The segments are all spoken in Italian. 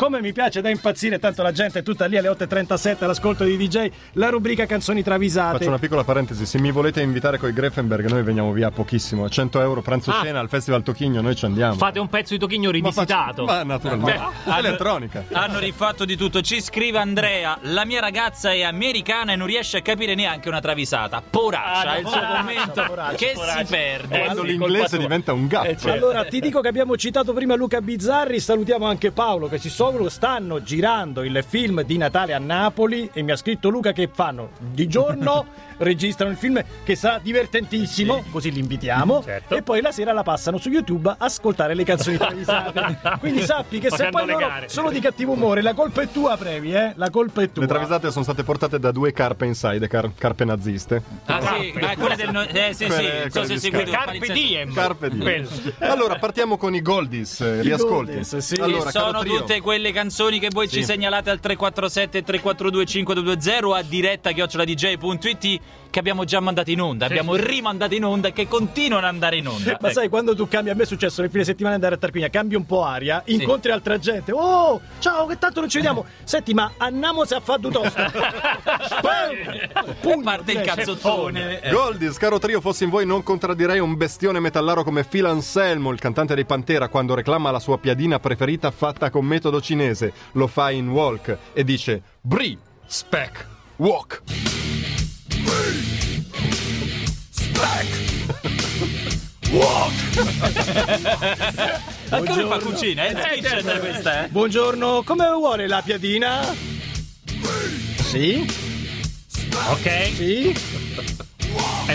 Come mi piace da impazzire, tanto la gente è tutta lì alle 8.37 all'ascolto di DJ, la rubrica canzoni travisate. Faccio una piccola parentesi, se mi volete invitare con i Greffenberg noi veniamo via pochissimo, a 100 euro pranzo Ah. cena al Festival Tochigno, noi ci andiamo. Fate un pezzo di Tochigno Ma faccio- rivisitato. Ma naturalmente. Beh, hanno- Elettronica. Hanno rifatto di tutto. Ci scrive Andrea: La mia ragazza è americana e non riesce a capire neanche una travisata. Poraccia Ah, è il suo commento poraccia, che poraccia. si perde. Eh, Quando sì, l'inglese diventa un gap. Eh, certo. Allora, ti dico che abbiamo citato prima Luca Bizzarri, salutiamo anche Paolo che ci sono, stanno girando il film di Natale a Napoli e mi ha scritto Luca che fanno di giorno, registrano il film che sarà divertentissimo, così li invitiamo, Certo. e poi la sera la passano su YouTube a ascoltare le canzoni travisate. Quindi sappi che se poi loro gare. sono di cattivo umore, la colpa è tua, Previ, eh? La colpa è tua. Le travisate sono state portate da due carpe inside, car- carpe naziste. Ah, sì, ah, quella del. no- Eh, sì, sì. Quelle- so quelle se di seguite Sky. Carpe diem. Carpe diem. Allora, partiamo con i Goldies, eh, riascolti. Goldies, sì. Allora, sono tutte quelle canzoni che voi ci segnalate al 347 342 5220 a diretta chioccioladj.it che abbiamo già mandato in onda, abbiamo rimandato in onda e che continuano ad andare in onda. Ma Ecco. sai, quando tu cambi, a me è successo nel fine settimana andare a Tarquinia, cambi un po' aria, incontri altra gente. Oh, ciao, che tanto non ci vediamo. Senti, ma andiamo se a fare due toste. E parte il cazzottone. Eh. Goldies, caro trio, fossi in voi non contraddirei un bestione metallaro come Phil Anselmo, il cantante dei Pantera, quando reclama la sua piadina preferita fatta con metodo cinese. Lo fa in walk e dice Bri, spec, walk. Ma come fa cucina? Eh, spiccia questa, eh? Buongiorno, come vuole la piadina? Sì, Ok. sì.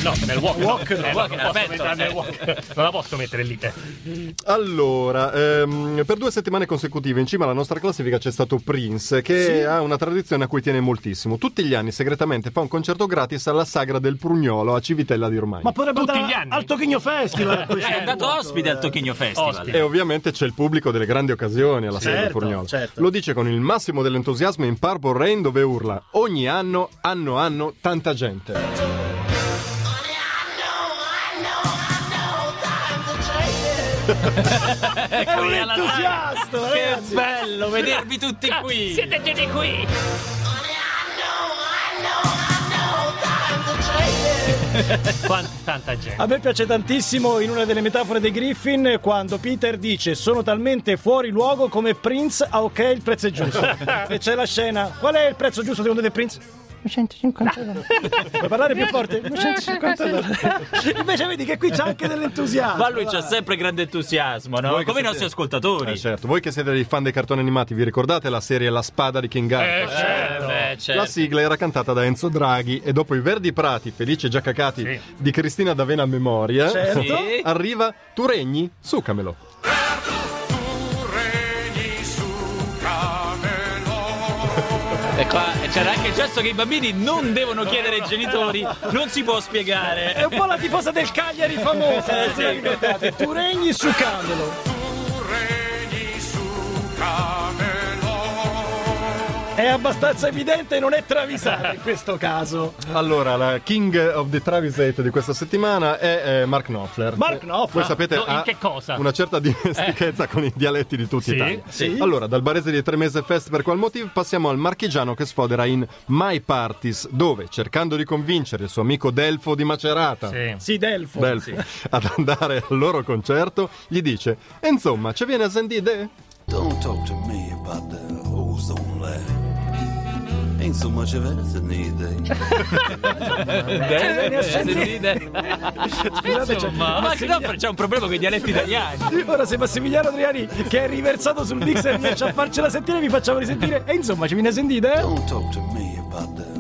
Eh no, nel walk. no. Walk, no, Eh, walk, non la posso mettere nel eh. walk. Non la posso mettere lì. eh. Allora, ehm, per due settimane consecutive in cima alla nostra classifica c'è stato Prince, che ha una tradizione a cui tiene moltissimo. Tutti gli anni segretamente fa un concerto gratis alla Sagra del Prugnolo a Civitella di Ormai. Ma potrebbe Tutti andare gli anni? al Tochigno Festival. questo È andato ospite al eh. Tocchigno Festival. Ospite. E ovviamente c'è il pubblico delle grandi occasioni alla Sagra del Certo, Prugnolo. certo. Lo dice con il massimo dell'entusiasmo in Purple Rain dove urla ogni anno, anno anno, tanta gente. Eccoli alla Entusiasta, Che bello vedervi tutti qui. Siete già qui. Quanta tanta gente. A me piace tantissimo in una delle metafore dei Griffin quando Peter dice sono talmente fuori luogo come Prince ah ok il prezzo è giusto e c'è la scena qual è il prezzo giusto secondo te Prince? 150 dollari puoi parlare più forte? 150 dollari invece vedi che qui c'è anche dell'entusiasmo Ma lui c'ha sempre grande entusiasmo, no? Come i siete- nostri ascoltatori. Eh, certo, voi che siete dei fan dei cartoni animati, vi ricordate la serie La spada di King Arthur? Eh, certo. beh, certo. La sigla era cantata da Enzo Draghi e dopo i Verdi Prati, felici e già cacati Sì. di Cristina D'Avena a memoria, Certo. Arriva Tu regni, succamelo. E qua c'era anche il gesto che i bambini non devono chiedere ai genitori, non si può spiegare. è un po' la tifosa del Cagliari famosa se la ricordate. tu regni su Camelo abbastanza evidente e non è travisata in questo caso Allora, la King of the Travisate di questa settimana è eh, Mark Knopfler. Mark Eh, Knopfler. Voi sapete, No, che cosa? una certa dimestichezza con i dialetti di tutti Sì, Italia. sì. Allora, dal barese di Tremese Fest per qual motivo passiamo al marchigiano che sfodera in My Parties, dove, cercando di convincere il suo amico Delfo di Macerata, Sì. sì Delfo Delfo, ad andare al loro concerto, gli dice: "E Insomma, ci viene a sentire? Don't talk to me about the ozone layer. Ain't so much of anything these days. Bene, sentite? Scusate, c'è- Insomma, ma Knopfler c'è un problema con i dialetti italiani. Ora se Massimiliano Adriani che è riversato sul mixer riesce a farcela sentire vi facciamo risentire e insomma ci viene a sentire? Don't talk to me about the.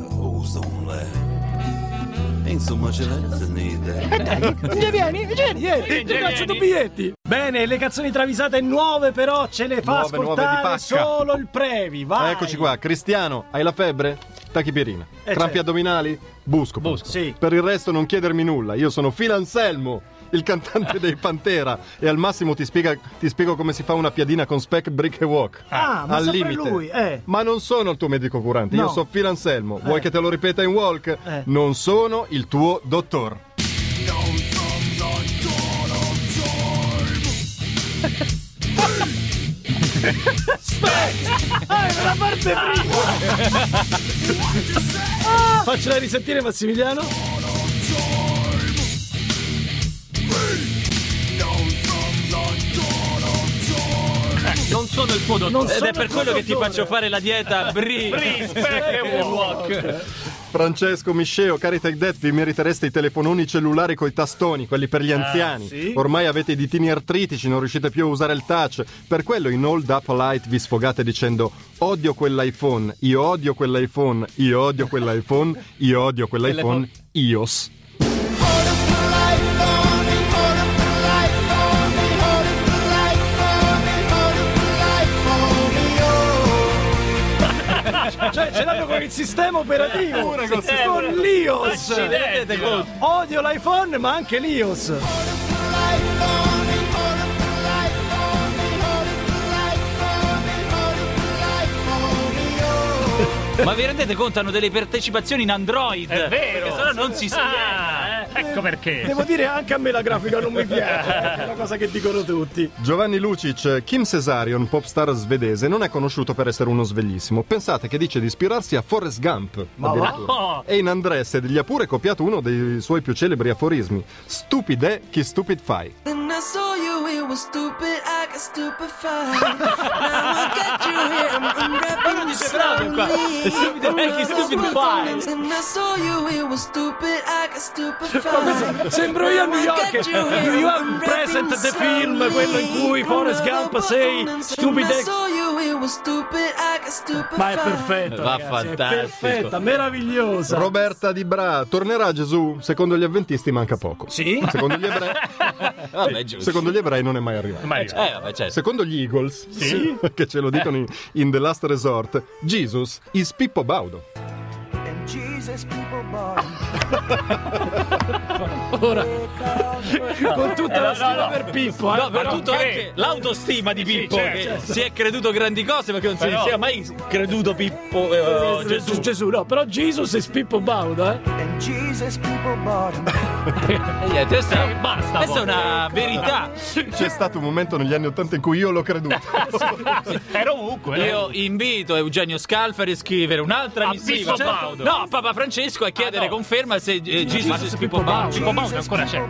So much of anything these days. Già vieni, vieni, vieni, ti faccio due vieni. biglietti. Bene, le canzoni travisate nuove però ce le fa Nuove, nuove ascoltare pacca. solo il Previ, vai. Eccoci qua, Cristiano, hai la febbre? Tachipirina. Eh, Crampi certo. addominali? Buscopan. Busco. Sì. Per il resto non chiedermi nulla, io sono Phil Anselmo, il cantante dei Pantera e al massimo ti, spiega- ti spiego come si fa una piadina con Spec Brick e Walk. Ah, ma Al limite. lui, eh. Ma non sono il tuo medico curante, No. io sono Phil Anselmo. Vuoi Eh. che te lo ripeta in Walk? Eh. Non sono il tuo dottor. È la parte prima! Faccela risentire Massimiliano. Non sono il tuo dottore. Ed è per il quello che ti faccio fare la dieta Bri. Spec e walk. Francesco Misceo, cari Tech Death, vi meritereste i telefononi cellulari coi tastoni, quelli per gli anziani. sì? Ormai avete i ditini artritici, non riuscite più a usare il touch. Per quello in Old Up Light vi sfogate dicendo odio quell'iPhone, io odio quell'iPhone, io odio quell'iPhone, io odio quell'iPhone, iOS. Il sistema operativo. Pure col Con l'IOS. Accidenti, no. Odio l'iPhone, ma anche l'IOS. Ma vi rendete conto? Hanno delle partecipazioni in Android. È vero. Perché sennò non si spiega. Ecco perché. Devo dire, anche a me la grafica non mi piace. È una cosa che dicono tutti. Giovanni Lucic, Kim Cesarion, pop star svedese, non è conosciuto per essere uno sveglissimo. Pensate che dice di ispirarsi a Forrest Gump. addirittura. va? E in Undressed gli ha pure copiato uno dei suoi più celebri aforismi. Stupid è chi stupid fai. I saw you, it was stupid, I got stupefied. now I got you here, I'm unwrapping you slowly. Stupid stupid fai. When I saw you, it was stupid, I got stupefied. Sembro io a New York. you I'm Present the film, quello in cui Forrest Gump sei When Ma è perfetto. Va ragazzi, è fantastico. perfetta, meravigliosa. Roberta Di Bra, tornerà Gesù? Secondo gli avventisti manca poco. Sì? Secondo gli ebrei, Vabbè, giusto. secondo gli ebrei non è mai arrivato. Ma Eh, vabbè, certo. Secondo gli Eagles, che ce lo dicono in, in The Last Resort, Jesus is Pippo Baudo. Ora, con tutta la stima per Pippo, eh, No, ma però- tutto anche l'autostima di Pippo, certo. che si è creduto grandi cose perché non si Però- sia mai creduto Pippo eh, Eh, Gesù. Gesù. Gesù, no, però Jesus è Pippo Baudo, eh. Eh, questa, Basta, questa è poi. una verità. C'è stato un momento negli anni Ottanta in cui io l'ho creduto. Era ovunque. eh. Io invito Eugenio Scalfari a scrivere un'altra missiva Pippo Baudo. No, Papa Francesco a chiedere Ah, no. conferma se eh, Gesù è Pippo Baudo. Pippo Baudo ancora c'è.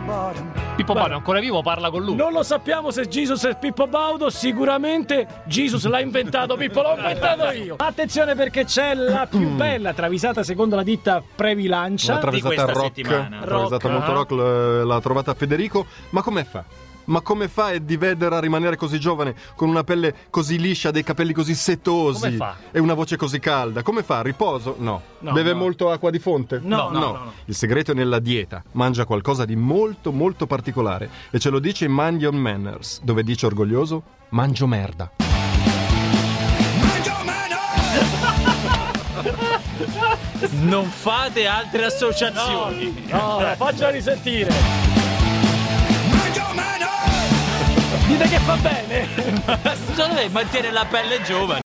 Pippo Baudo è ancora vivo, parla con lui. Non lo sappiamo se Jesus è Pippo Baudo, sicuramente Jesus l'ha inventato Pippo, l'ho inventato io. Attenzione perché c'è la più bella travisata secondo la ditta Previlancia. La travisata questa rock, settimana. la travisata Rock, molto rock l'ha trovata Federico. Ma come fa? Ma come fa Eddie Vedder a rimanere così giovane, con una pelle così liscia, dei capelli così setosi Come fa? e una voce così calda? Come fa? Riposo? No. No, Beve no. molto acqua di fonte? No, no, no, no. Il segreto è nella dieta. Mangia qualcosa di molto molto particolare e ce lo dice in Mind Your Manners, dove dice orgoglioso: mangio merda. Non fate altre associazioni. No, faccela risentire. Dite che fa bene. Secondo me mantiene la pelle giovane.